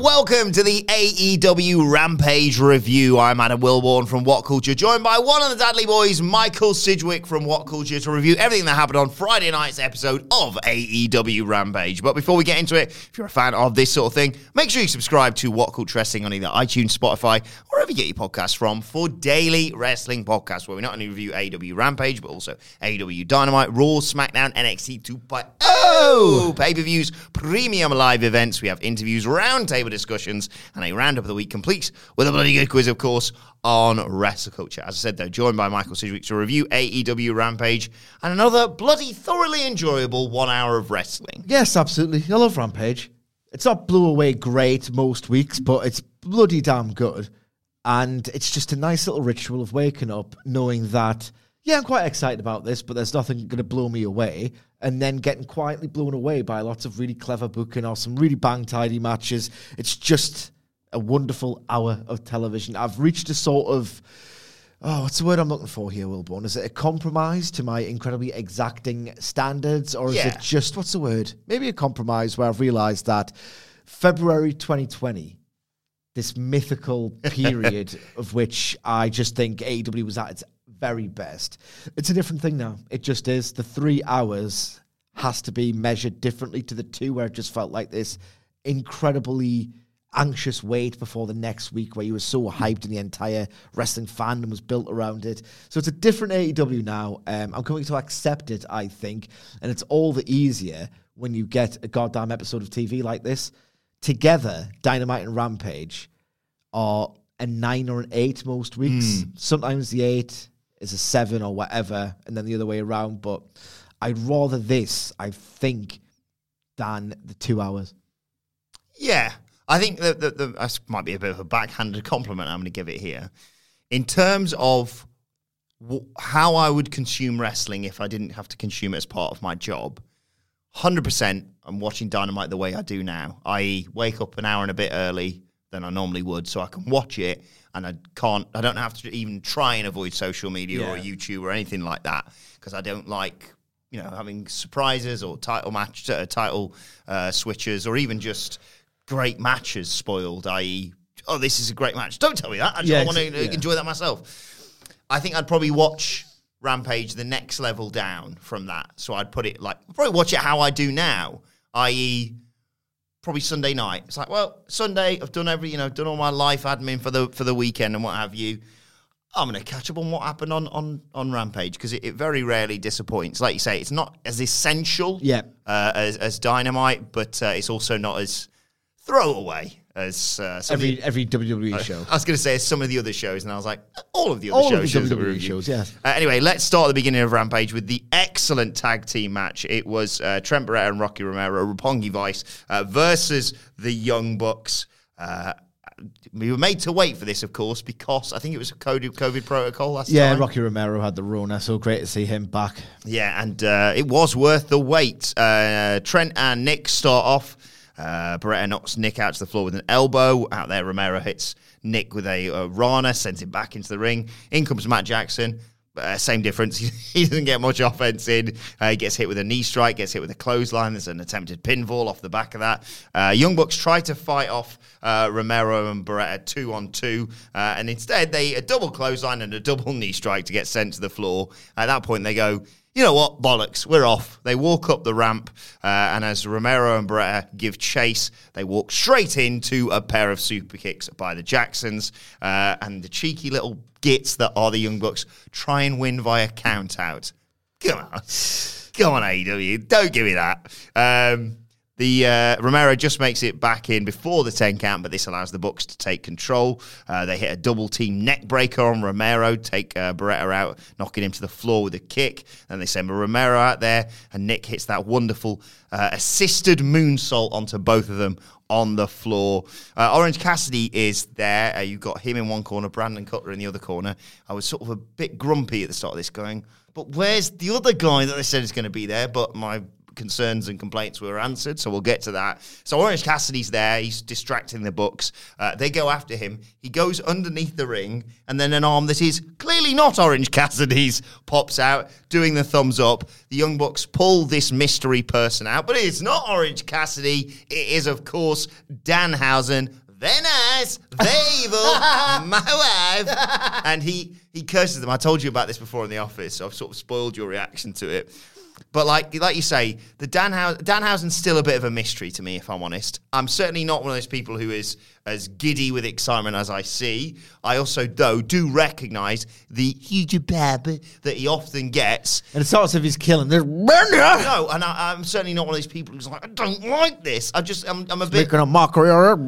welcome to the AEW Rampage review. I'm Adam Wilbourn from What Culture, joined by one of the Dudley boys, Michael Sidgwick from What Culture, to review everything that happened on Friday night's episode of AEW Rampage. But before we get into it, if you're a fan of this sort of thing, make sure you subscribe to What Culture Wrestling on either iTunes, Spotify, or wherever you get your podcasts from for daily wrestling podcasts where we not only review AEW Rampage, but also AEW Dynamite, Raw, SmackDown, NXT 2.0 pay-per-views, premium live events. We have interviews, roundtable discussions, and a roundup of the week complete with a bloody good quiz, of course, on Wrestle Culture. As I said, though, joined by Michael Sidgwick to review AEW Rampage and another bloody thoroughly enjoyable one hour of wrestling. Yes, absolutely. I love Rampage. It's not blew away great most weeks, but it's bloody damn good. And it's just a nice little ritual of waking up knowing that, yeah, I'm quite excited about this, but there's nothing going to blow me away. And then getting quietly blown away by lots of really clever booking or some really bang tidy matches. It's just a wonderful hour of television. I've reached a sort of. Oh, what's the word I'm looking for here, Wilbourn? Is it a compromise to my incredibly exacting standards, or is Yeah. it just what's the word? Maybe a compromise where I've realised that February 2020, this mythical period of which I just think AEW was at its very best, it's a different thing now. It just is. The three hours has to be measured differently to the two, where it just felt like this incredibly anxious wait before the next week where you were so hyped and the entire wrestling fandom was built around it. So it's a different AEW now. Um, I'm coming to accept it, I think, and it's all the easier when you get a goddamn episode of TV like this. Together, Dynamite and Rampage are a nine or an eight most weeks. Sometimes the eight is a seven or whatever, and then the other way around. But I'd rather this, I think, than the two hours. Yeah, I think that the, the, this might be a bit of a backhanded compliment I'm going to give it here. In terms of w- how I would consume wrestling if I didn't have to consume it as part of my job, 100% I'm watching Dynamite the way I do now, i.e., wake up an hour and a bit early than I normally would so I can watch it and I can't, I don't have to even try and avoid social media or YouTube or anything like that because I don't like. You know, having surprises or title match, uh, title uh, switches, or even just great matches spoiled, i.e., oh, this is a great match. Don't tell me that. I just Yeah, want to yeah. enjoy that myself. I think I'd probably watch Rampage the next level down from that. So I'd put it like, probably watch it how I do now, i.e., probably Sunday night. It's like, well, Sunday, I've done every, you know, done all my life admin for the for the weekend and what have you. I'm going to catch up on what happened on on on Rampage because it, it very rarely disappoints. Like you say, it's not as essential Yeah. uh, as, as Dynamite, but uh, it's also not as throwaway as uh, Every the- every WWE show. I was going to say some of the other shows, and I was like, all of the other All of shows. the that we WWE review. shows, yes. Uh, anyway, let's start at the beginning of Rampage with the excellent tag team match. It was uh, Trent Beretta and Rocky Romero, Roppongi Vice uh, versus the Young Bucks. Uh, we were made to wait for this, of course, because I think it was a COVID, COVID protocol last Yeah, time. Rocky Romero had the Rona, so great to see him back. Yeah, and uh, it was worth the wait. Uh, Trent and Nick start off. Uh, Beretta knocks Nick out to the floor with an elbow. Out there, Romero hits Nick with a uh, Rana, sends him back into the ring. In comes Matt Jackson. Uh, same difference. he doesn't get much offense in. Uh, he gets hit with a knee strike, gets hit with a clothesline. There's an attempted pinfall off the back of that. Uh, Young Bucks try to fight off uh, Romero and Beretta two on two, uh, and instead they a double clothesline and a double knee strike to get sent to the floor. At that point, they go, you know what, bollocks, we're off. They walk up the ramp, uh, and as Romero and Beretta give chase, they walk straight into a pair of super kicks by the Jacksons, uh, and the cheeky little gits that are the Young Bucks try and win via count out. Come on. Come on, AEW. Don't give me that. Um, the uh, Romero just makes it back in before the 10 count, but this allows the Bucks to take control. Uh, they hit a double team neck breaker on Romero, take uh, Beretta out, knocking him to the floor with a kick. Then they send Romero out there, and Nick hits that wonderful uh, assisted moonsault onto both of them on the floor. Uh, Orange Cassidy is there. Uh, you've got him in one corner, Brandon Cutler in the other corner. I was sort of a bit grumpy at the start of this, going, but where's the other guy that they said is going to be there? But my concerns and complaints were answered, so we'll get to that. So Orange Cassidy's there, he's distracting the Bucks. Uh, they go after him. He goes underneath the ring, and then an arm that is clearly not Orange Cassidy's pops out, doing the thumbs up. The Young Bucks pull this mystery person out, but it's not Orange Cassidy. It is, of course, Danhausen. They're nice, they're evil, my wife. And he he curses them. I told you about this before in the office, so I've sort of spoiled your reaction to it. But like like you say, the Danhausen, Danhausen's still a bit of a mystery to me, if I'm honest. I'm certainly not one of those people who is as giddy with excitement as I see. I also, though, do recognise the huge bab that he often gets. And it starts with his killing. There's No, and I, I'm certainly not one of those people who's like, I don't like this. I just, I'm, I'm a bit, making a mockery of.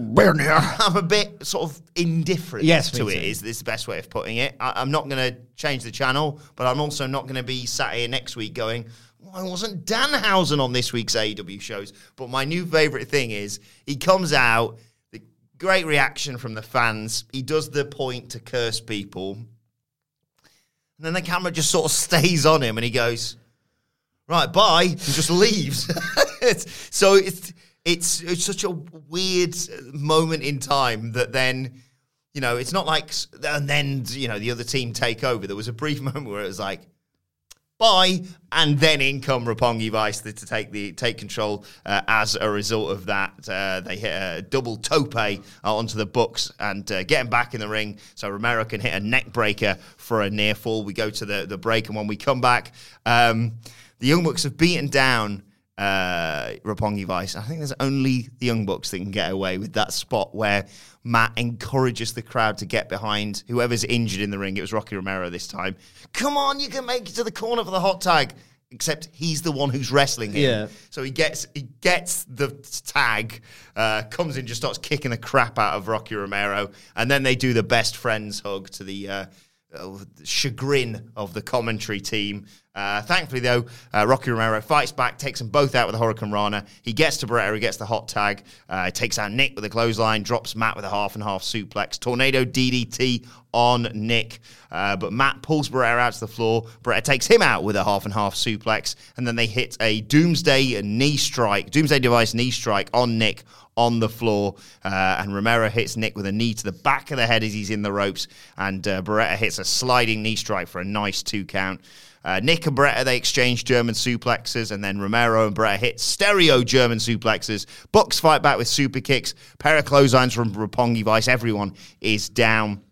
I'm a bit sort of indifferent Yes, to it. too. Is the best way of putting it? I, I'm not going to change the channel, but I'm also not going to be sat here next week going, why wasn't Danhausen on this week's AEW shows? But my new favourite thing is he comes out, the great reaction from the fans. He does the point to curse people. And then the camera just sort of stays on him and he goes, right, bye, and just leaves. It's- so it's, it's it's such a weird moment in time that then, you know, it's not like, and then, you know, the other team take over. There was a brief moment where it was like, bye, and then in come Roppongi Vice to, take the take control. Uh, as a result of that, uh, they hit a double tope uh, onto the Bucks and uh, get him back in the ring. So Romero can hit a neck breaker for a near fall. We go to the the break, and when we come back, um, the Young Bucks have beaten down. Uh, Roppongi Vice. I think there's only the Young Bucks that can get away with that spot where Matt encourages the crowd to get behind whoever's injured in the ring. It was Rocky Romero this time. Come on, you can make it to the corner for the hot tag. Except he's the one who's wrestling him. Yeah. So he gets he gets the tag, uh, comes in, just starts kicking the crap out of Rocky Romero, and then they do the best friends hug to the uh, uh, chagrin of the commentary team. Uh, thankfully, though, uh, Rocky Romero fights back, takes them both out with a Hurricane Rana. He gets to Beretta, he gets the hot tag, uh, takes out Nick with a clothesline, drops Matt with a half and half suplex, tornado DDT on Nick. Uh, but Matt pulls Beretta out to the floor. Beretta takes him out with a half and half suplex, and then they hit a Doomsday knee strike, Doomsday device knee strike on Nick on the floor, uh, and Romero hits Nick with a knee to the back of the head as he's in the ropes, and uh, Beretta hits a sliding knee strike for a nice two count. Uh, Nick and Beretta, they exchange German suplexes, and then Romero and Beretta hit stereo German suplexes. Bucks fight back with super kicks, pair of clotheslines from Roppongi Vice. Everyone is down.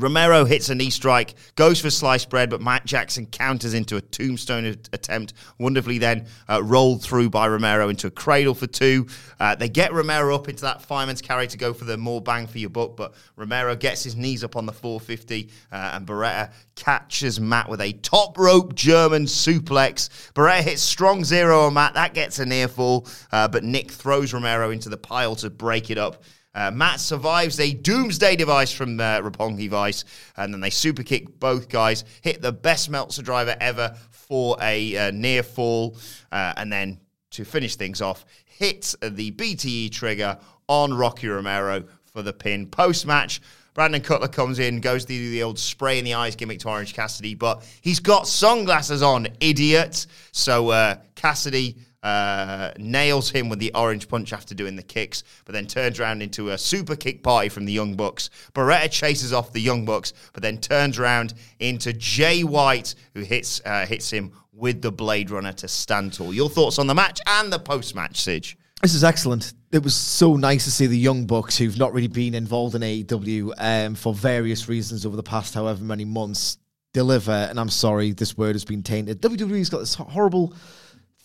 Romero hits a knee strike, goes for sliced bread, but Matt Jackson counters into a tombstone attempt, wonderfully then uh, rolled through by Romero into a cradle for two. Uh, they get Romero up into that fireman's carry to go for the more bang for your buck, but Romero gets his knees up on the 450, uh, and Beretta catches Matt with a top rope German suplex. Beretta hits strong zero on Matt, that gets a near fall, uh, but Nick throws Romero into the pile to break it up. Uh, Matt survives a doomsday device from uh, Roppongi Vice, and then they super kick both guys, hit the best Meltzer driver ever for a uh, near fall, uh, and then to finish things off, hit the BTE trigger on Rocky Romero for the pin. Post match, Brandon Cutler comes in, goes to the old spray in the eyes gimmick to Orange Cassidy, but he's got sunglasses on, idiot. So uh, Cassidy uh, nails him with the orange punch after doing the kicks, but then turns around into a super kick party from the Young Bucks. Beretta chases off the Young Bucks, but then turns around into Jay White, who hits uh, hits him with the Blade Runner to stand tall. Your thoughts on the match and the post match, Sige? This is excellent. It was so nice to see the young bucks who've not really been involved in AEW um, for various reasons over the past however many months deliver. And I'm sorry, this word has been tainted. WWE's got this horrible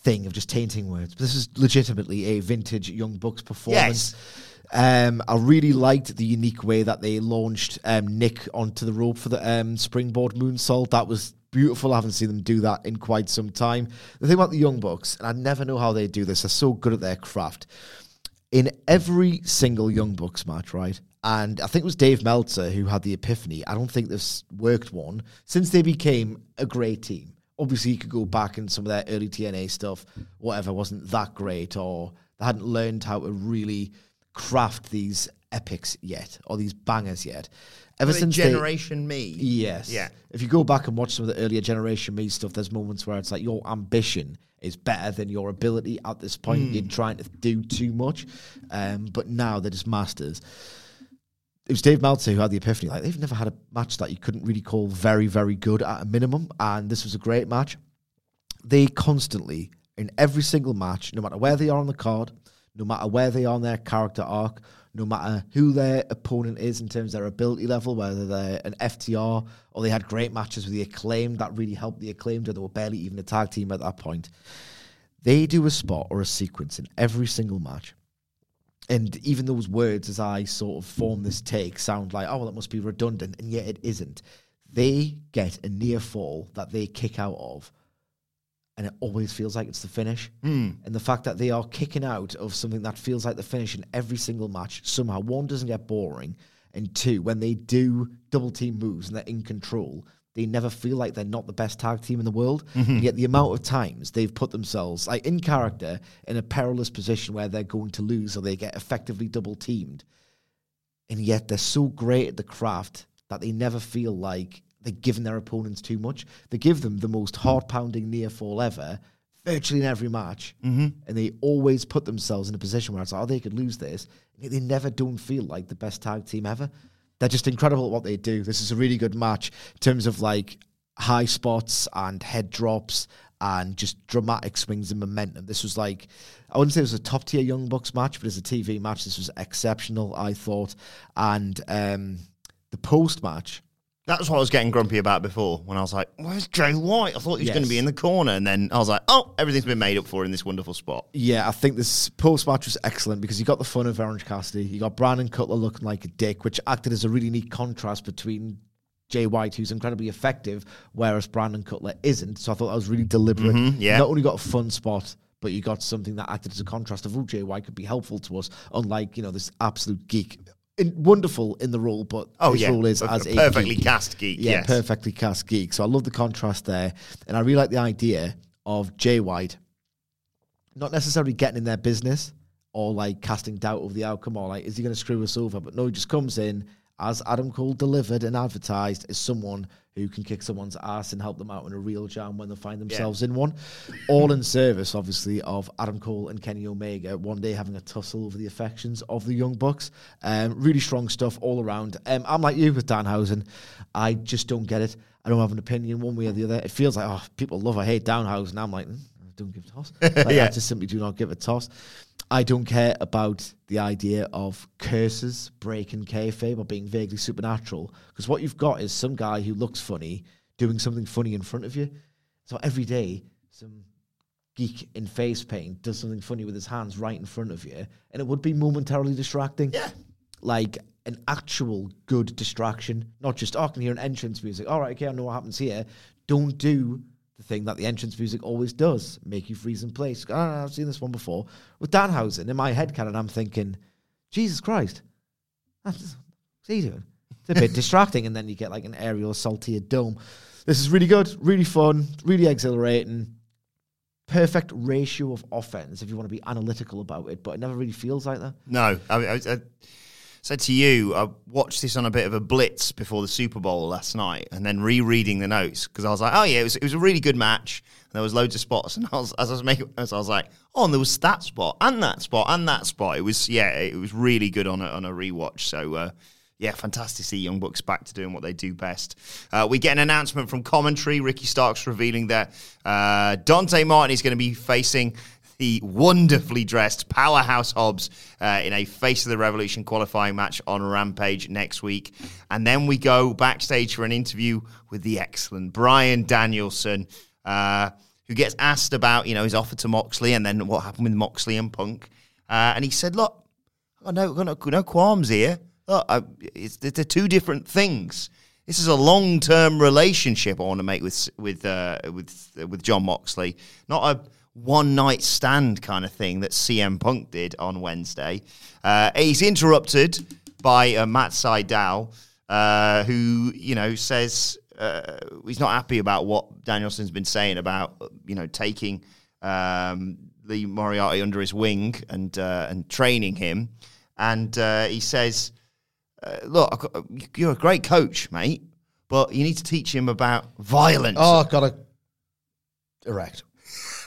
thing of just tainting words, but this is legitimately a vintage Young Bucks performance. Um, I really liked the unique way that they launched um, Nick onto the rope for the um, springboard moonsault. That was beautiful. I haven't seen them do that in quite some time. The thing about the Young Bucks, and I never know how they do this, they're so good at their craft. In every single Young Bucks match, right? And I think it was Dave Meltzer who had the epiphany. I don't think this worked one since they became a great team. Obviously, you could go back and some of their early TNA stuff, whatever, wasn't that great, or they hadn't learned how to really craft these epics yet or these bangers yet. Ever since Generation they, Me, yes, yeah. If you go back and watch some of the earlier Generation Me stuff, there's moments where it's like your ambition is better than your ability at this point. Mm. You're trying to do too much, um, but now they're just masters. It was Dave Meltzer who had the epiphany. Like they've never had a match that you couldn't really call very, very good at a minimum, and this was a great match. They constantly, in every single match, no matter where they are on the card, no matter where they are on their character arc, no matter who their opponent is in terms of their ability level, whether they're an FTR or they had great matches with the acclaimed that really helped the acclaimed, or they were barely even a tag team at that point. They do a spot or a sequence in every single match. And even those words, as I sort of form this take, sound like, oh, well, that must be redundant. And yet it isn't. They get a near fall that they kick out of and it always feels like it's the finish. Mm. And the fact that they are kicking out of something that feels like the finish in every single match, somehow one doesn't get boring, and two, when they do double team moves and they're in control, they never feel like they're not the best tag team in the world. Mm-hmm. And yet the amount of times they've put themselves like in character in a perilous position where they're going to lose or they get effectively double teamed. And yet they're so great at the craft that they never feel like they're giving their opponents too much. They give them the most heart pounding near fall ever, virtually in every match. Mm-hmm. And they always put themselves in a position where it's like, oh, they could lose this. And they never don't feel like the best tag team ever. They're just incredible at what they do. This is a really good match in terms of like high spots and head drops and just dramatic swings and momentum. This was like, I wouldn't say it was a top tier Young Bucks match, but as a TV match, this was exceptional, I thought. And um, the post match, that's what I was getting grumpy about before when I was like, where's Jay White? I thought he was yes. going to be in the corner. And then I was like, oh, everything's been made up for in this wonderful spot. Yeah, I think this post match was excellent because you got the fun of Orange Cassidy. You got Brandon Cutler looking like a dick, which acted as a really neat contrast between Jay White, who's incredibly effective, whereas Brandon Cutler isn't. So I thought that was really deliberate. Mm-hmm, yeah. Not only got a fun spot, but you got something that acted as a contrast of, oh, Jay White could be helpful to us, unlike, you know, this absolute geek in, wonderful in the role, but oh, his yeah. role is as a perfectly cast geek. Yeah, yes. perfectly cast geek. So I love the contrast there, and I really like the idea of Jay White not necessarily getting in their business or like casting doubt over the outcome or like is he going to screw us over? But no, he just comes in as Adam Cole delivered and advertised as someone who can kick someone's ass and help them out in a real jam when they find themselves yeah. in one. All in service, obviously, of Adam Cole and Kenny Omega one day having a tussle over the affections of the Young Bucks. Um, really strong stuff all around. Um, I'm like you with Danhausen. I just don't get it. I don't have an opinion one way or the other. It feels like, oh, people love or hate Danhausen. I'm like, mm, don't give a toss. Like, yeah. I just simply do not give a toss. I don't care about the idea of curses breaking kayfabe or being vaguely supernatural because what you've got is some guy who looks funny doing something funny in front of you. So every day, some geek in face paint does something funny with his hands right in front of you, and it would be momentarily distracting. Yeah. Like an actual good distraction, not just, oh, I can hear an entrance music. All right, okay, I know what happens here. Don't do thing that the entrance music always does, make you freeze in place. Oh, I've seen this one before. With Danhausen, in my head canon, I'm thinking, Jesus Christ, what's he doing? It's a bit distracting, and then you get like an aerial saltier dome. This is really good, really fun, really exhilarating. Perfect ratio of offense if you want to be analytical about it, but it never really feels like that. No, I, I, I said to you, I watched this on a bit of a blitz before the Super Bowl last night, and then rereading the notes because I was like, oh yeah, it was, it was a really good match. There was loads of spots, and I was, as I was making, as I was like, oh, and there was that spot and that spot and that spot. It was yeah, it was really good on a on a rewatch. So. Uh, yeah, fantastic to see Young Bucks back to doing what they do best. Uh, we get an announcement from commentary. Ricky Starks revealing that uh, Dante Martin is going to be facing the wonderfully dressed powerhouse Hobbs uh, in a Face of the Revolution qualifying match on Rampage next week. And then we go backstage for an interview with the excellent Bryan Danielson, uh, who gets asked about, you know, his offer to Moxley and then what happened with Moxley and Punk. Uh, and he said, look, I no, no, no qualms here. Look, I, it's, they're two different things. This is a long-term relationship I want to make with with uh, with with Jon Moxley, not a one-night stand kind of thing that CM Punk did on Wednesday. Uh, he's interrupted by uh, Matt Sydal, uh, who you know says uh, he's not happy about what Danielson's been saying about you know taking um, Lee Moriarty under his wing and uh, and training him, and he says uh, look, you're a great coach, mate, but you need to teach him about violence. Oh, got to erect.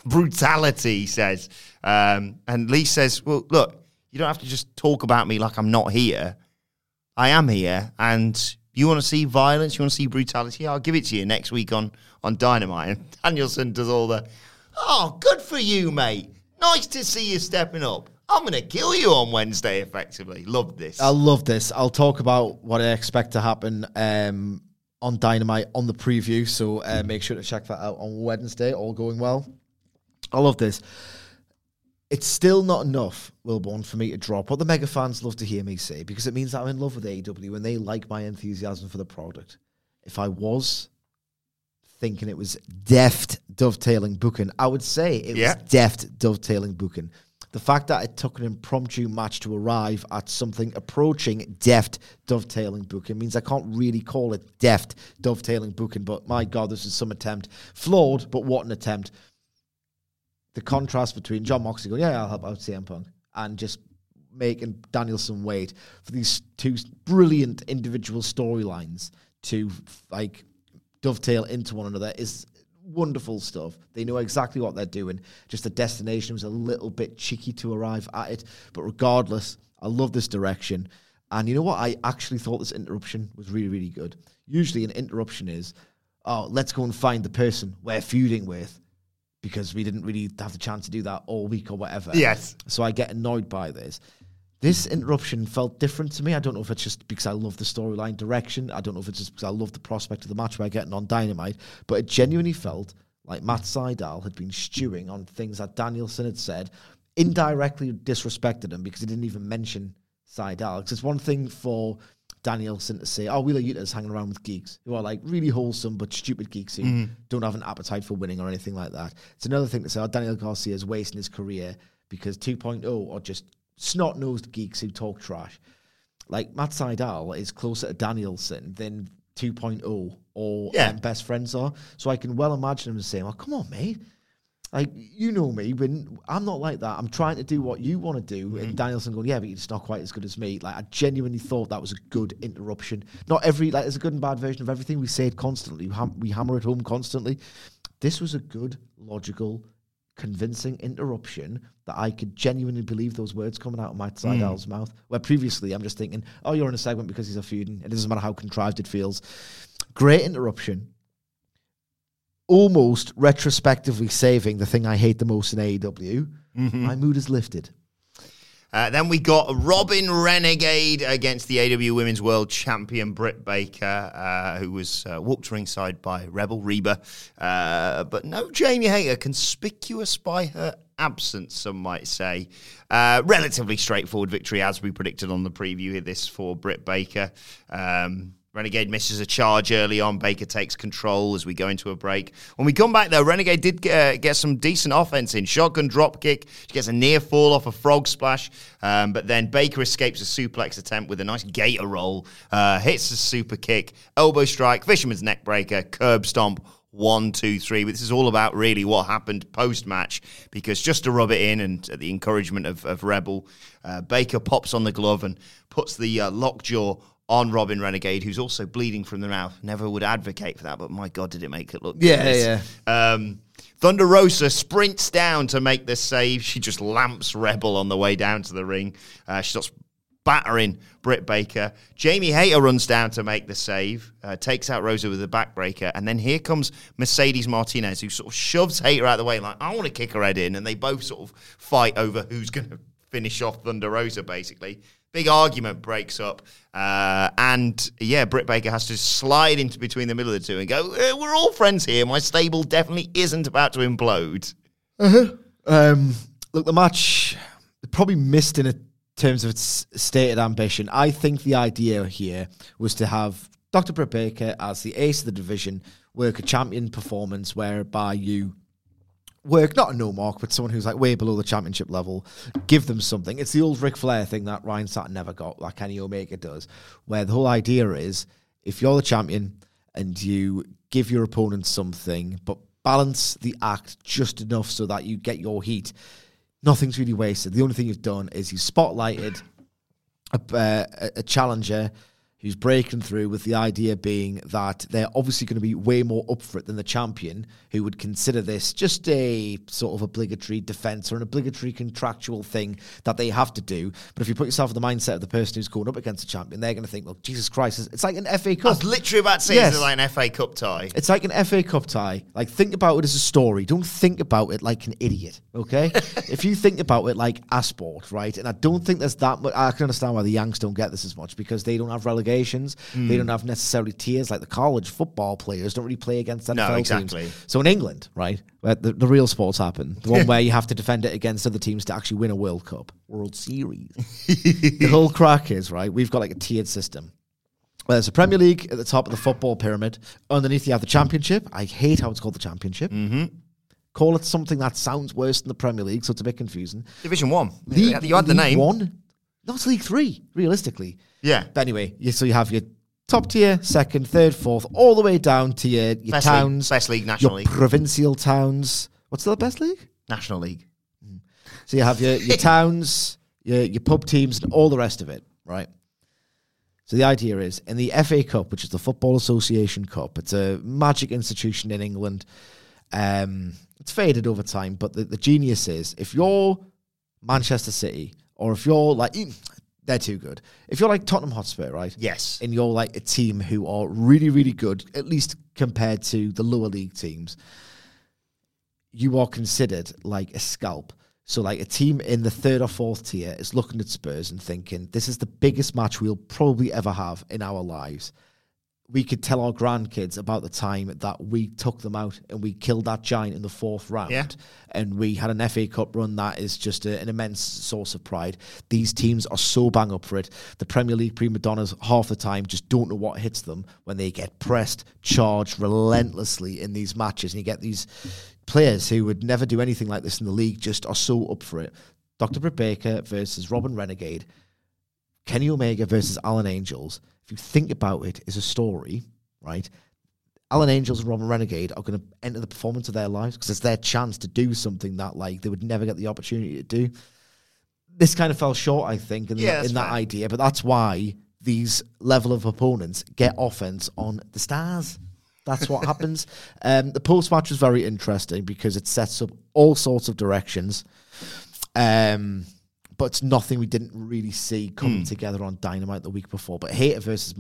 Brutality, he says. Um, and Lee says, well, look, you don't have to just talk about me like I'm not here. I am here, and you want to see violence, you want to see brutality, I'll give it to you next week on, on Dynamite. And Danielson does all the, oh, good for you, mate. Nice to see you stepping up. I'm going to kill you on Wednesday, effectively. Love this. I love this. I'll talk about what I expect to happen um, on Dynamite on the preview. So uh, make sure to check that out on Wednesday, all going well. I love this. It's still not enough, Wilbourn, for me to drop what the mega fans love to hear me say because it means that I'm in love with AEW and they like my enthusiasm for the product. If I was thinking it was deft dovetailing booking, I would say it yeah. was deft dovetailing booking the fact that it took an impromptu match to arrive at something approaching deft dovetailing booking means I can't really call it deft dovetailing booking, but my God, this is some attempt. Flawed, but what an attempt. The contrast between Jon Moxley going, yeah, I'll help out CM Punk, and just making Danielson wait for these two brilliant individual storylines to like dovetail into one another is wonderful stuff. They know exactly what they're doing. Just the destination was a little bit cheeky to arrive at it. But regardless, I love this direction. And you know what? I actually thought this interruption was really, really good. Usually, an interruption is, oh, let's go and find the person we're feuding with because we didn't really have the chance to do that all week or whatever. Yes. So I get annoyed by this. This interruption felt different to me. I don't know if it's just because I love the storyline direction. I don't know if it's just because I love the prospect of the match we're getting on Dynamite. But it genuinely felt like Matt Sydal had been stewing on things that Danielson had said, indirectly disrespected him because he didn't even mention Sydal. Because it's one thing for Danielson to say, oh, Wheeler Yuta's hanging around with geeks who are like really wholesome but stupid geeks who mm. don't have an appetite for winning or anything like that. It's another thing to say, oh, Daniel Garcia is wasting his career because 2.0 are just snot nosed geeks who talk trash. Like Matt Sydal is closer to Danielson than 2.0 or yeah. um, best friends are. So I can well imagine him saying, "Oh, come on, mate." Like you know me, when I'm not like that. I'm trying to do what you want to do, mm-hmm. and Danielson going, "Yeah, but you're not quite as good as me." Like I genuinely thought that was a good interruption. Not every like there's a good and bad version of everything. We say it constantly. We, ham- we hammer it home constantly. This was a good, logical convincing interruption that I could genuinely believe those words coming out of Matt Sydal's mm. mouth. Where previously I'm just thinking, oh, you're in a segment because he's a feuding. It doesn't matter how contrived it feels. Great interruption. Almost retrospectively saving the thing I hate the most in AEW. Mm-hmm. My mood is lifted. Uh, then we got Robin Renegade against the AW Women's World Champion Britt Baker, uh, who was uh, walked ringside by Rebel Reba. Uh, but no Jamie Hayter, conspicuous by her absence, some might say. Uh, relatively straightforward victory, as we predicted on the preview of this for Britt Baker. Um, Renegade misses a charge early on. Baker takes control as we go into a break. When we come back, though, Renegade did get, uh, get some decent offense in. Shotgun drop kick. She gets a near fall off a frog splash. Um, but then Baker escapes a suplex attempt with a nice gator roll. Uh, hits a super kick. Elbow strike. Fisherman's neck breaker. Curb stomp one, two, three. But this is all about really what happened post match because just to rub it in and at the encouragement of, of Rebel, uh, Baker pops on the glove and puts the uh, lockjaw on Robin Renegade, who's also bleeding from the mouth. Never would advocate for that, but my God, did it make it look Yeah, nice. yeah. Um, Thunder Rosa sprints down to make the save. She just lamps Rebel on the way down to the ring. Uh, she starts battering Britt Baker. Jamie Hayter runs down to make the save, uh, takes out Rosa with a backbreaker, and then here comes Mercedes Martinez, who sort of shoves Hayter out of the way, like, I want to kick her head in, and they both sort of fight over who's going to finish off Thunder Rosa, basically. Big argument breaks up, uh, and yeah, Britt Baker has to slide into between the middle of the two and go, eh, We're all friends here. My stable definitely isn't about to implode. Um, look, the match probably missed in a, terms of its stated ambition. I think the idea here was to have Dr. Britt Baker as the ace of the division work a champion performance whereby you work not a no mark, but someone who's like way below the championship level, give them something. It's the old Ric Flair thing that Ryan Satin never got, like Kenny Omega does, where the whole idea is if you're the champion and you give your opponent something, but balance the act just enough so that you get your heat, nothing's really wasted. The only thing you've done is you spotlighted a, uh, a challenger who's breaking through with the idea being that they're obviously going to be way more up for it than the champion who would consider this just a sort of obligatory defense or an obligatory contractual thing that they have to do. But if you put yourself in the mindset of the person who's going up against the champion, they're going to think, well, Jesus Christ, it's like an FA Cup. I was literally about to say Yes. it's like an FA Cup tie. It's like an FA Cup tie. Like, think about it as a story. Don't think about it like an idiot, okay? if you think about it like a sport, right? And I don't think there's that much. I can understand why the Yanks don't get this as much because they don't have relegations. They don't have necessarily tiers like the college football players don't really play against NFL No, exactly. teams. So in England, right, where the, the real sports happen, the one where you have to defend it against other teams to actually win a World Cup, World Series. the whole crack is, right, we've got like a tiered system. Well, there's a Premier League at the top of the football pyramid. Underneath, you have the Championship. I hate how it's called the Championship. Mm-hmm. Call it something that sounds worse than the Premier League, so it's a bit confusing. Division One. League, you had the League name. One? No, it's League Three, realistically. Yeah. But anyway, you, so you have your top tier, second, third, fourth, all the way down to your, your Best towns, league, best league, national your league, provincial towns. What's the best league? national league. So you have your, your towns, your, your pub teams, and all the rest of it, right? So the idea is in the FA Cup, which is the Football Association Cup, it's a magic institution in England. Um, it's faded over time, but the, the genius is if you're Manchester City or if you're like, they're too good. If you're like Tottenham Hotspur, right? Yes. And you're like a team who are really, really good, at least compared to the lower league teams, you are considered like a scalp. So, like a team in the third or fourth tier is looking at Spurs and thinking, this is the biggest match we'll probably ever have in our lives. We could tell our grandkids about the time that we took them out and we killed that giant in the fourth round. Yeah. And we had an FA Cup run that is just a, an immense source of pride. These teams are so bang up for it. The Premier League prima donnas, half the time, just don't know what hits them when they get pressed, charged relentlessly in these matches. And you get these players who would never do anything like this in the league just are so up for it. Dr. Britt Baker versus Robin Renegade, Kenny Omega versus Alan Angels. If you think about it, is a story, right? Alan Angels and Robin Renegade are going to enter the performance of their lives because it's their chance to do something that like they would never get the opportunity to do. This kind of fell short, I think, in, Yeah, that, in that idea, but that's why these level of opponents get offense on the stars. That's what happens. Um, the post match was very interesting because it sets up all sorts of directions. Um, but it's nothing we didn't really see coming together on Dynamite the week before. But Hayter versus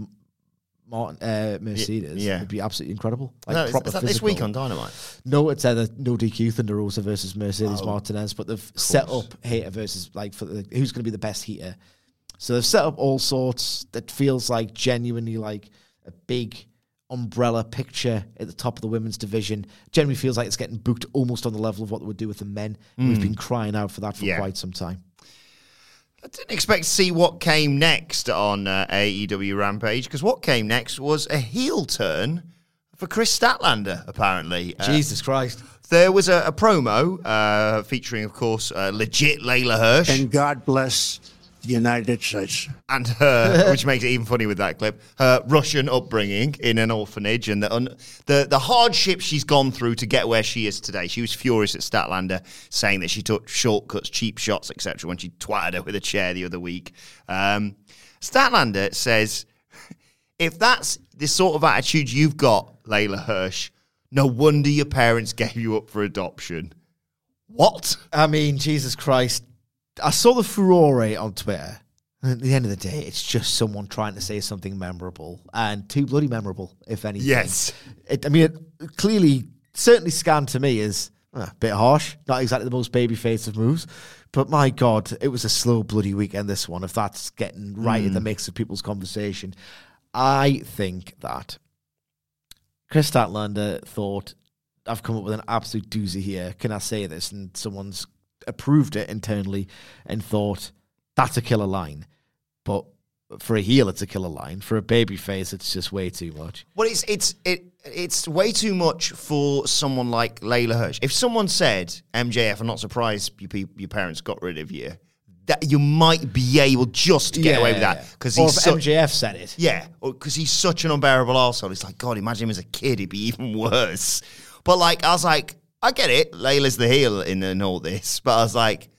Martin uh, Mercedes yeah. would be absolutely incredible. Like no, proper is that this week on Dynamite? No, it's either no DQ Thunder Rosa versus Oh, Mercedes Martinez, but they've set up Hayter versus like for the, who's going to be the best heater. So they've set up all sorts that feels like genuinely like a big umbrella picture at the top of the women's division. Generally feels like it's getting booked almost on the level of what they would do with the men. We've been crying out for that for Mm. Yeah. quite some time. I didn't expect to see what came next on uh, AEW Rampage because what came next was a heel turn for Kris Statlander, apparently. Uh, Jesus Christ. There was a, a promo uh, featuring, of course, uh, legit Leyla Hirsch and God bless the United States. and her, which makes it even funny with that clip, her Russian upbringing in an orphanage and the, un, the the hardship she's gone through to get where she is today. She was furious at Statlander, saying that she took shortcuts, cheap shots, etc. When she twatted her with a chair the other week. Um, Statlander says, "If that's the sort of attitude you've got, Leyla Hirsch, no wonder your parents gave you up for adoption." What? I mean, Jesus Christ. I saw the furore on Twitter, And at the end of the day, it's just someone trying to say something memorable and too bloody memorable, if anything. Yes. It, I mean, it clearly, certainly scanned to me as uh, a bit harsh, not exactly the most baby face of moves. But my God, it was a slow bloody weekend, this one, if that's getting right in the mix of people's conversation. I think that Kris Statlander thought, I've come up with an absolute doozy here. Can I say this? And someone's approved it internally and thought, that's a killer line. But for a heel, it's a killer line. For a baby face, it's just way too much. Well, it's it's it it's way too much for someone like Leyla Hirsch. If someone said MJF, I'm not surprised your, your parents got rid of you. That you might be able just to get away with that because or he's such, MJF said it. yeah, because he's such an unbearable asshole. It's like God, imagine him as a kid; he'd be even worse. But like, I was like, I get it. Leyla's the heel in, all this, but I was like,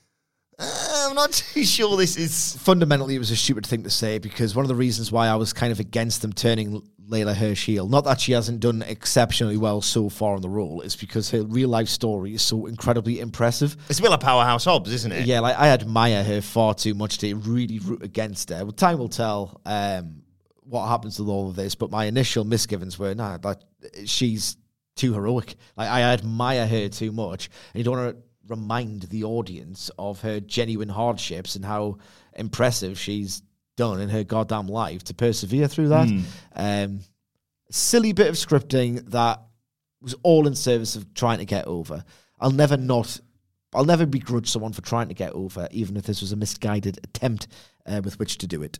uh, I'm not too sure this is. fundamentally it was a stupid thing to say because one of the reasons why I was kind of against them turning Leyla Hirsch heel, not that she hasn't done exceptionally well so far in the role, is because her real life story is so incredibly impressive. It's a bit like Powerhouse Hobbs, isn't it? Yeah, like I admire her far too much to really root against her. Well, time will tell um, what happens with all of this, but my initial misgivings were, nah, that she's too heroic. Like I admire her too much, and you don't want to remind the audience of her genuine hardships and how impressive she's done in her goddamn life to persevere through that. Um, silly bit of scripting that was all in service of trying to get over. I'll never not, I'll never begrudge someone for trying to get over, even if this was a misguided attempt uh, with which to do it.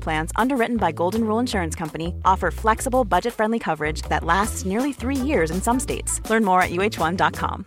Plans, underwritten by Golden Rule Insurance Company, offer flexible, budget friendly coverage that lasts nearly three years in some states. Learn more at uh1.com.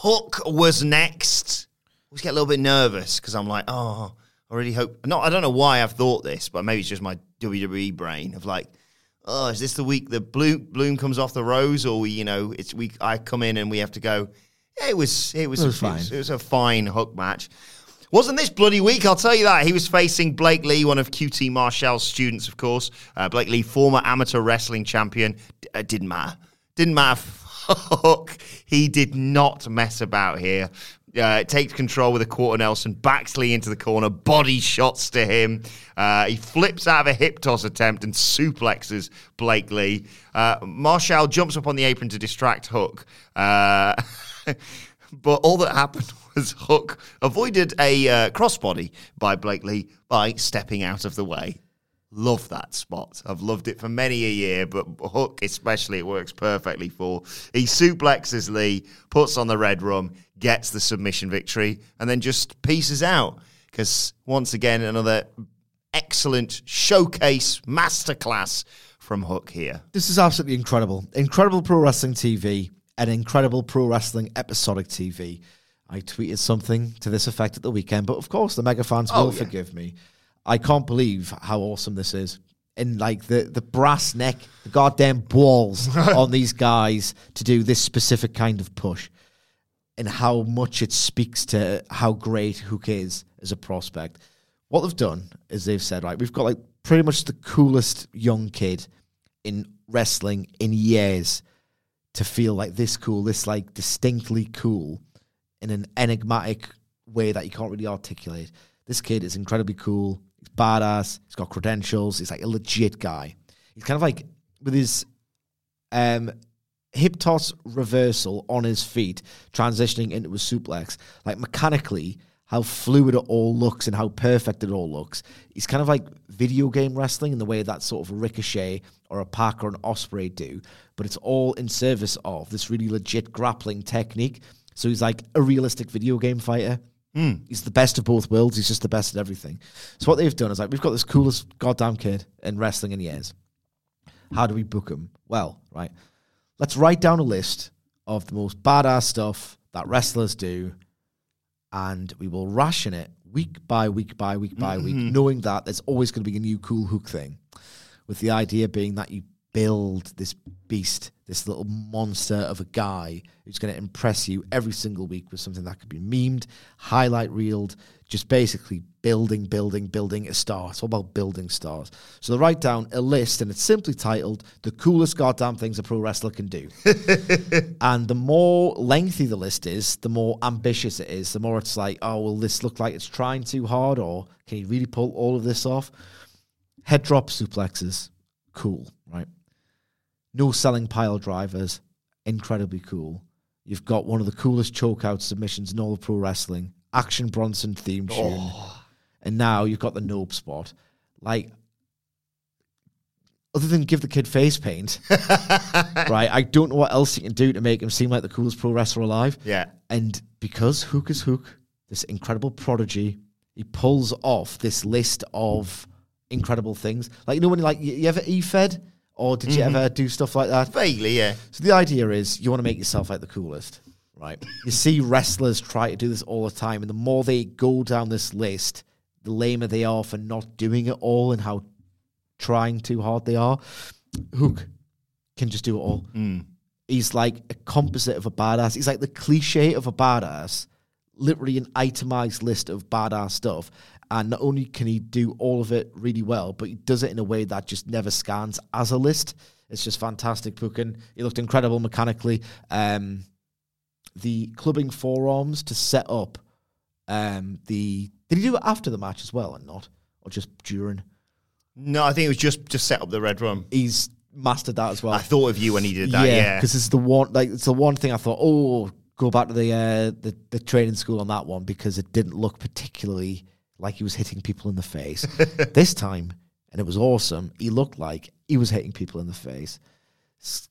Hook was next. I always get a little bit nervous because I'm like, oh, I really hope. No, I don't know why I've thought this, but maybe it's just my WWE brain of like, oh, is this the week the bloom bloom comes off the rose, or we, you know, it's we I come in and we have to go. Yeah, it was it was, It was fine. It was a fine hook match. Wasn't this bloody week? I'll tell you that. He was facing Blake Lee, one of QT Marshall's students, of course. Uh, Blake Lee, former amateur wrestling champion. D- uh, didn't matter. Didn't matter. Hook. He did not mess about here. Uh, takes control with a quarter Nelson, backs Lee into the corner, body shots to him. Uh, he flips out of a hip toss attempt and suplexes Blake Lee. Uh, Marshall jumps up on the apron to distract Hook. Uh, but all that happened was Hook avoided a uh, crossbody by Blake Lee by stepping out of the way. Love that spot. I've loved it for many a year, but Hook especially, it works perfectly for. He suplexes Lee, puts on the Redrum, gets the submission victory, and then just pieces out. Because once again, another excellent showcase masterclass from Hook here. This is absolutely incredible. Incredible pro wrestling TV and incredible pro wrestling episodic TV. I tweeted something to this effect at the weekend, but of course the mega fans will Oh, yeah. forgive me. I can't believe how awesome this is. And like the, the brass neck, the goddamn balls on these guys to do this specific kind of push and how much it speaks to how great Hook is as a prospect. What they've done is they've said, right, we've got like pretty much the coolest young kid in wrestling in years to feel like this cool, this like distinctly cool in an enigmatic way that you can't really articulate. This kid is incredibly cool. He's badass. He's got credentials. He's like a legit guy. He's kind of like with his um, hip toss reversal on his feet, transitioning into a suplex. Like mechanically, how fluid it all looks and how perfect it all looks. He's kind of like video game wrestling in the way that sort of Ricochet or a Pac or an Ospreay do, but it's all in service of this really legit grappling technique. So he's like a realistic video game fighter. Hmm. He's the best of both worlds. He's just the best at everything. So what they've done is like we've got this coolest goddamn kid in wrestling in years. How do we book him? Well, right. Let's write down a list of the most badass stuff that wrestlers do, and we will ration it week by week by week by week, mm-hmm. knowing that there's always going to be a new cool hook thing. With the idea being that you build this beast, this little monster of a guy who's going to impress you every single week with something that could be memed, highlight reeled, just basically building, building, building a star. It's all about building stars. So they write down a list, and it's simply titled "The Coolest Goddamn Things a Pro Wrestler Can Do." and the more lengthy the list is, the more ambitious it is. The more it's like, oh, will this look like it's trying too hard, or can you really pull all of this off? Head drop suplexes, cool, right? No selling pile drivers, incredibly cool. You've got one of the coolest chokeout submissions in all of pro wrestling, Action Bronson theme oh. tune, and now you've got the nope spot. Like, other than give the kid face paint, right? I don't know what else you can do to make him seem like the coolest pro wrestler alive. Yeah. And because Hook is Hook, this incredible prodigy, he pulls off this list of incredible things. Like you know when like you, you ever e-fed or did you mm-hmm. ever do stuff like that? Vaguely, yeah. So the idea is you want to make yourself like the coolest, right? You see wrestlers try to do this all the time, and the more they go down this list, the lamer they are for not doing it all and how trying too hard they are. Hook can just do it all. Mm. He's like a composite of a badass. He's like the cliche of a badass, literally an itemized list of badass stuff. And not only can he do all of it really well, but he does it in a way that just never scans as a list. It's just fantastic booking. He looked incredible mechanically. Um, the clubbing forearms to set up um, the. Did he do it after the match as well, and not, or just during? No, I think it was just just set up the Redrum. He's mastered that as well. I thought of you when he did that. Yeah, because it's the one like it's the one thing I thought. Oh, go back to the uh, the the training school on that one because it didn't look particularly like he was hitting people in the face. this time, and it was awesome. He looked like he was hitting people in the face. S-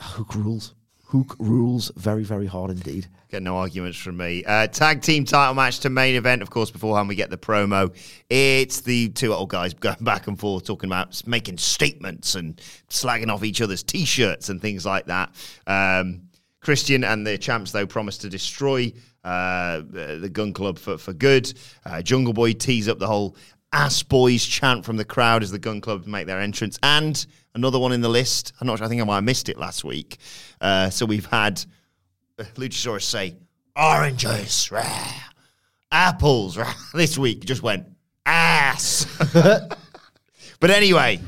Hook rules. Hook rules very very hard indeed. Get no arguments from me. Uh, tag team title match to main event. Of course, beforehand we get the promo. It's the two old guys going back and forth talking about making statements and slagging off each other's t-shirts and things like that. Um, Christian and the champs though promise to destroy uh, the Gun Club for for good. Uh, Jungle Boy tees up the whole ass boys chant from the crowd as the Gun Club make their entrance, and another one in the list. I'm not sure. I think I might have missed it last week. Uh, so we've had Luchasaurus say oranges, rah, apples. Rah. This week just went ass. but anyway,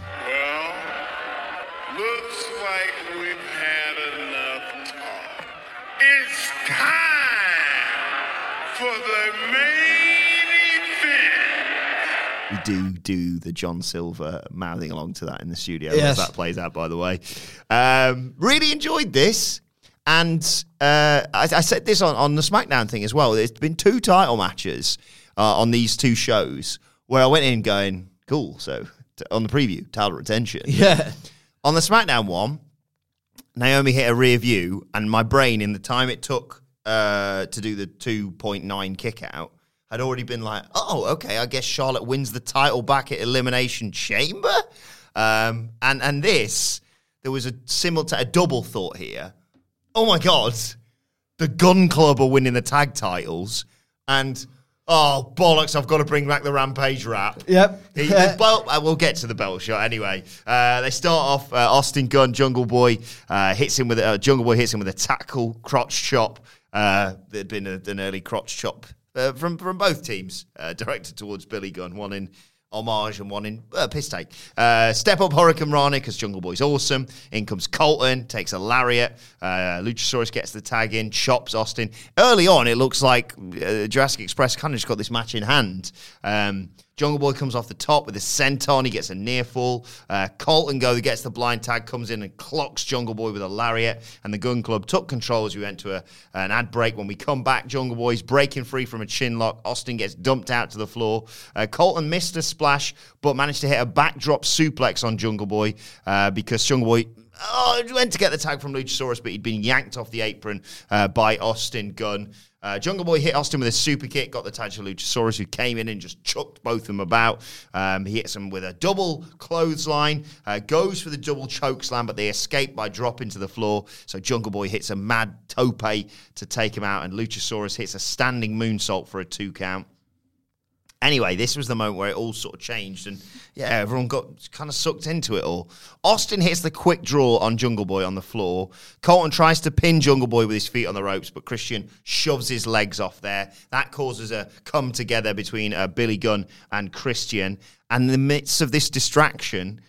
do do the John Silver mouthing along to that in the studio Yes. as that plays out, by the way. Um, really enjoyed this. And uh, I, I said this on, on the SmackDown thing as well. There's been two title matches uh, on these two shows where I went in going, cool. So t- on the preview, title retention. Yeah. On the SmackDown one, Naomi hit a rear view, and my brain, in the time it took uh, to do the 2.9 kick out, had already been like, oh, okay, I guess Charlotte wins the title back at Elimination Chamber. Um, and and this, there was a simultaneous, a double thought here. Oh my God, the Gun Club are winning the tag titles, and oh bollocks, I've got to bring back the Rampage rap. Yep. He- the belt, uh, we'll get to the belt shot anyway. Uh, they start off. Uh, Austin Gunn, Jungle Boy uh, hits him with a, uh, Jungle Boy hits him with a tackle crotch chop. Uh, there'd been a, an early crotch chop uh, from from both teams, uh, directed towards Billy Gunn. One in homage and one in uh, piss take. Uh, step up Hurricane Rana because Jungle Boy's awesome. In comes Colten, takes a lariat. Uh, Luchasaurus gets the tag in, chops Austin. Early on, it looks like uh, Jurassic Express kind of just got this match in hand. Um, Jungle Boy comes off the top with a senton. He gets a near fall. Uh, Colten Gunn gets the blind tag, comes in and clocks Jungle Boy with a lariat. And the Gun Club took control as we went to a, an ad break. When we come back, Jungle Boy's breaking free from a chin lock. Austin gets dumped out to the floor. Uh, Colten missed a splash, but managed to hit a backdrop suplex on Jungle Boy uh, because Jungle Boy oh, went to get the tag from Luchasaurus, but he'd been yanked off the apron uh, by Austin Gunn. Uh, Jungle Boy hit Austin with a super kick, got the tag to Luchasaurus, who came in and just chucked both of them about. Um, he hits him with a double clothesline, uh, goes for the double choke slam, but they escape by dropping to the floor. So Jungle Boy hits a mad tope to take him out, and Luchasaurus hits a standing moonsault for a two count. Anyway, this was the moment where it all sort of changed, and yeah, everyone got kind of sucked into it all. Austin hits the quick draw on Jungle Boy on the floor. Colten tries to pin Jungle Boy with his feet on the ropes, but Christian shoves his legs off there. That causes a come together between uh, Billy Gunn and Christian. And in the midst of this distraction,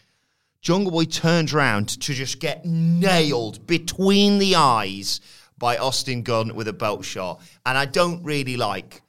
Jungle Boy turns around to just get nailed between the eyes by Austin Gunn with a belt shot. And I don't really like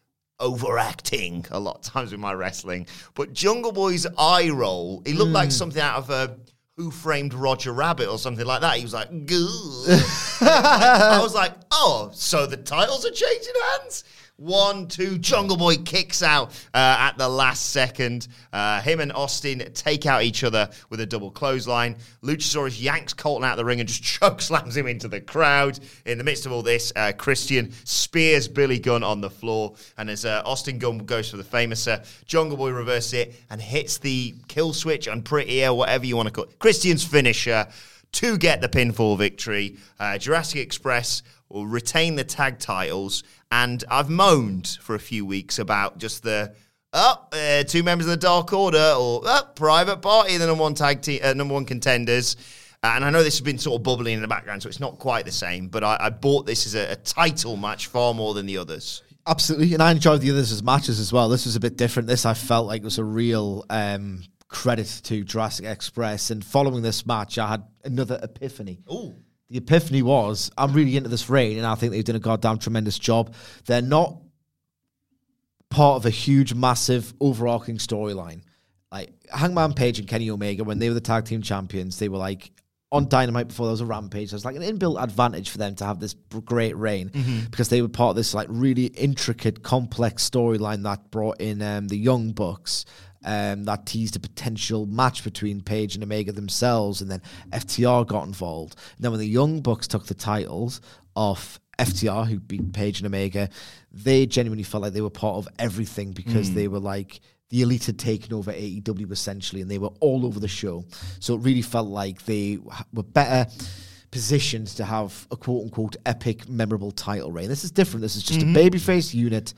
overacting a lot of times with my wrestling. But Jungle Boy's eye roll, he looked like hmm. something out of a Who Framed Roger Rabbit or something like that. He was like, "Goo." I was like, oh, so the titles are changing hands? One, two, Jungle Boy kicks out uh, at the last second. Uh, him and Austin take out each other with a double clothesline. Luchasaurus yanks Colten out of the ring and just choke slams him into the crowd. In the midst of all this, uh, Christian spears Billy Gunn on the floor. And as uh, Austin Gunn goes for the famous Jungle Boy reverse it and hits the kill switch Unprettier, whatever you want to call it, Christian's finisher to get the pinfall victory. Uh, Jurassic Express will retain the tag titles. And I've moaned for a few weeks about just the oh, uh, two members of the Dark Order or oh, Private Party, the number one tag team, uh, number one contenders. And I know this has been sort of bubbling in the background, so it's not quite the same. But I, I bought this as a, a title match far more than the others. Absolutely, and I enjoyed the others as matches as well. This was a bit different. This I felt like was a real um, credit to Jurassic Express. And following this match, I had another epiphany. Ooh. The epiphany was I'm really into this reign, and I think they've done a goddamn tremendous job. They're not part of a huge, massive, overarching storyline. Like Hangman Page and Kenny Omega, when they were the tag team champions, they were like on Dynamite before there was a Rampage. There's like an inbuilt advantage for them to have this great reign because they were part of this like really intricate, complex storyline that brought in um, the Young Bucks. Um, that teased a potential match between Page and Omega themselves, and then FTR got involved. And then when the Young Bucks took the titles off FTR, who beat Page and Omega, they genuinely felt like they were part of everything because they were like the elite had taken over AEW essentially, and they were all over the show. So it really felt like they were better positioned to have a quote unquote epic, memorable title reign. This is different. This is just a babyface unit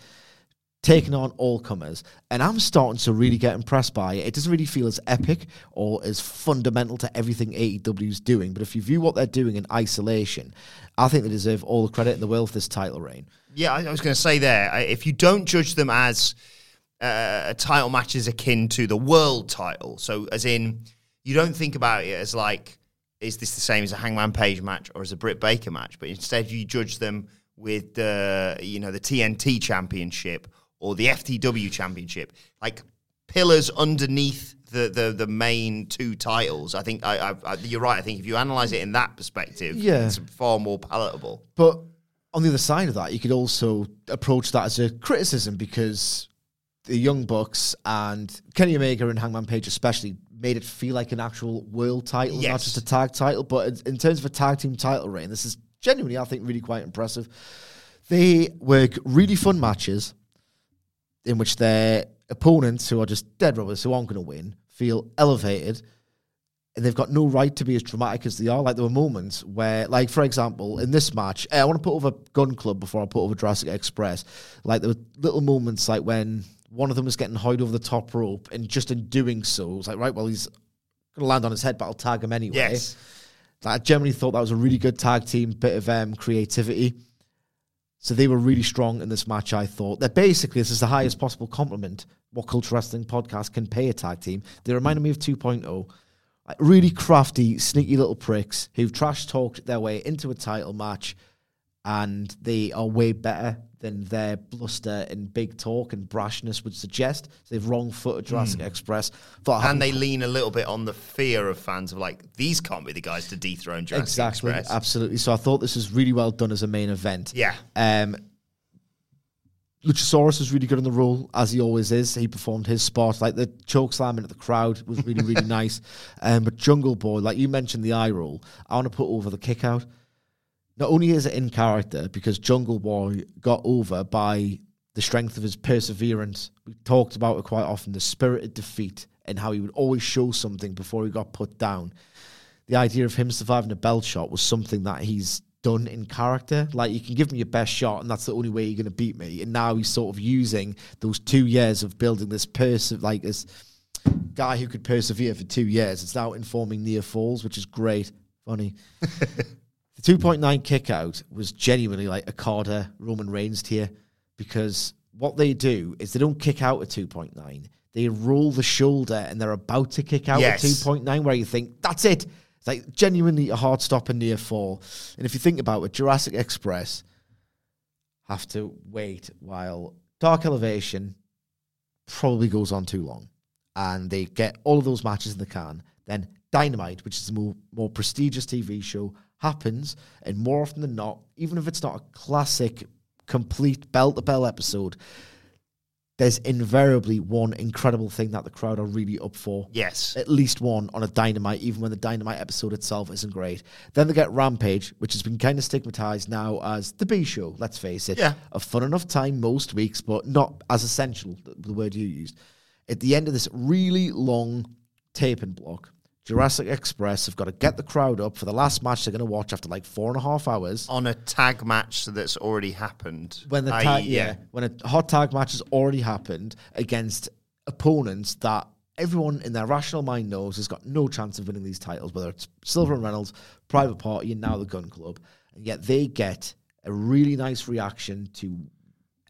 taking on all comers. And I'm starting to really get impressed by it. It doesn't really feel as epic or as fundamental to everything AEW is doing. But if you view what they're doing in isolation, I think they deserve all the credit in the world for this title reign. Yeah, I was going to say there, if you don't judge them as uh, a title match is akin to the world title, so as in you don't think about it as like, is this the same as a Hangman Page match or as a Britt Baker match? But instead, you judge them with the you know the TNT Championship or the FTW Championship, like pillars underneath the the, the main two titles. I think I, I, I, you're right. I think if you analyze it in that perspective, Yeah. it's far more palatable. But on the other side of that, you could also approach that as a criticism because the Young Bucks and Kenny Omega and Hangman Page especially made it feel like an actual world title, not just a tag title. But in- in terms of a tag team title reign, this is genuinely, I think, really quite impressive. They work really fun matches in which their opponents, who are just dead rubbers, who aren't going to win, feel elevated and they've got no right to be as dramatic as they are. Like there were moments where, like for example, in this match, eh, I want to put over Gun Club before I put over Jurassic Express. Like there were little moments like when one of them was getting hoid over the top rope, and just in doing so, it was like, right, well, he's gonna land on his head, but I'll tag him anyway. Yes. Like, I generally thought that was a really good tag team, bit of um, creativity. So they were really strong in this match, I thought. That basically, this is the highest possible compliment what Culture Wrestling Podcast can pay a tag team. They reminded me of 2.0. Like, really crafty, sneaky little pricks who've trash talked their way into a title match and they are way better than their bluster and big talk and brashness would suggest. So they've wrong footed Jurassic Express. But I haven't Hmm. And they lean a little bit on the fear of fans of like, these can't be the guys to dethrone Jurassic exactly, Express. absolutely. So I thought this was really well done as a main event. Yeah. Um, Luchasaurus was really good in the role, as he always is. He performed his spot. Like the choke slam into the crowd was really, really nice. Um, but Jungle Boy, like you mentioned the eye roll, I want to put over the kick out. Not only is it in character, because Jungle Boy got over by the strength of his perseverance. We talked about it quite often, the spirited defeat, and how he would always show something before he got put down the idea of him surviving a belt shot was something that he's done in character. Like you can give me your best shot, and that's the only way you're going to beat me. And now he's sort of using those two years of building this person, like this guy who could persevere for two years. It's now informing near falls, which is great. Funny. the 2.9 kick out was genuinely like a Carter Roman Reigns tier because what they do is they don't kick out at 2.9. They roll the shoulder and they're about to kick out Yes. at 2.9 where you think, that's it. It's like genuinely a hard stop and near fall. And if you think about it, Jurassic Express have to wait while Dark Elevation probably goes on too long. And they get all of those matches in the can. Then Dynamite, which is a more, more prestigious TV show, happens. And more often than not, even if it's not a classic, complete bell to bell episode, there's invariably one incredible thing that the crowd are really up for Yes. at least one on a Dynamite, even when the Dynamite episode itself isn't great. Then they get Rampage, which has been kind of stigmatized now as the B show, let's face it. Yeah. A fun enough time most weeks, but not as essential, the, the word you used. At the end of this really long taping block, Jurassic Express have got to get the crowd up for the last match they're going to watch after like four and a half hours. On a tag match that's already happened. when the i.e., tag, yeah, when a hot tag match has already happened against opponents that everyone in their rational mind knows has got no chance of winning these titles, whether it's Silver and Reynolds, Private Party, and now the Gun Club, and yet they get a really nice reaction to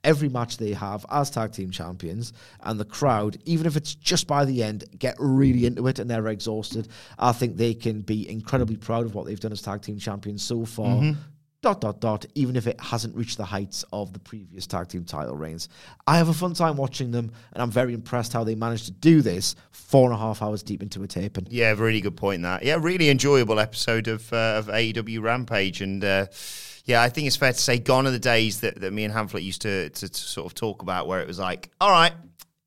every match they have as tag team champions and the crowd even if it's just by the end get really into it and they're exhausted. I think they can be incredibly proud of what they've done as tag team champions so far. Dot dot dot even if it hasn't reached the heights of the previous tag team title reigns. I have a fun time watching them and i'm very impressed how they managed to do this four and a half hours deep into a taping. Yeah, really good point. That. Yeah, really enjoyable episode of uh, of AEW Rampage, and uh, yeah, I think it's fair to say gone are the days that, that me and Hamflet used to, to to sort of talk about, where it was like, all right,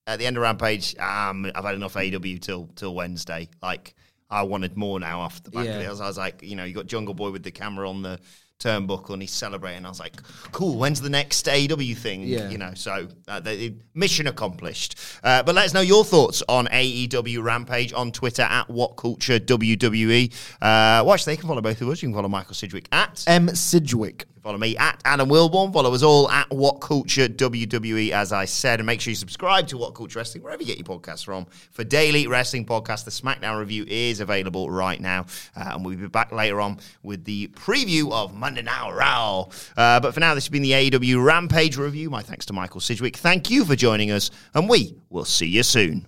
at the end of Rampage, um, I've had enough AEW till till Wednesday. Like I wanted more now after the back Yeah. of it. I was, I was like, you know, you got Jungle Boy with the camera on the turnbuckle and he's celebrating. I was like, cool. When's the next AEW thing? Yeah. You know, so uh, the, mission accomplished. Uh, but let us know your thoughts on AEW Rampage on Twitter at What Culture WWE. Uh, watch, they can follow both of us. You can follow Michael Sidgwick at. m sidgwick Follow me at Adam Wilbourn. Follow us all at What Culture WWE, as I said. And make sure you subscribe to What Culture Wrestling, wherever you get your podcasts from. For daily wrestling podcasts, the SmackDown review is available right now. Uh, and we'll be back later on with the preview of Monday Night Raw. Uh, but for now, this has been the AEW Rampage review. My thanks to Michael Sidgwick. Thank you for joining us, and we will see you soon.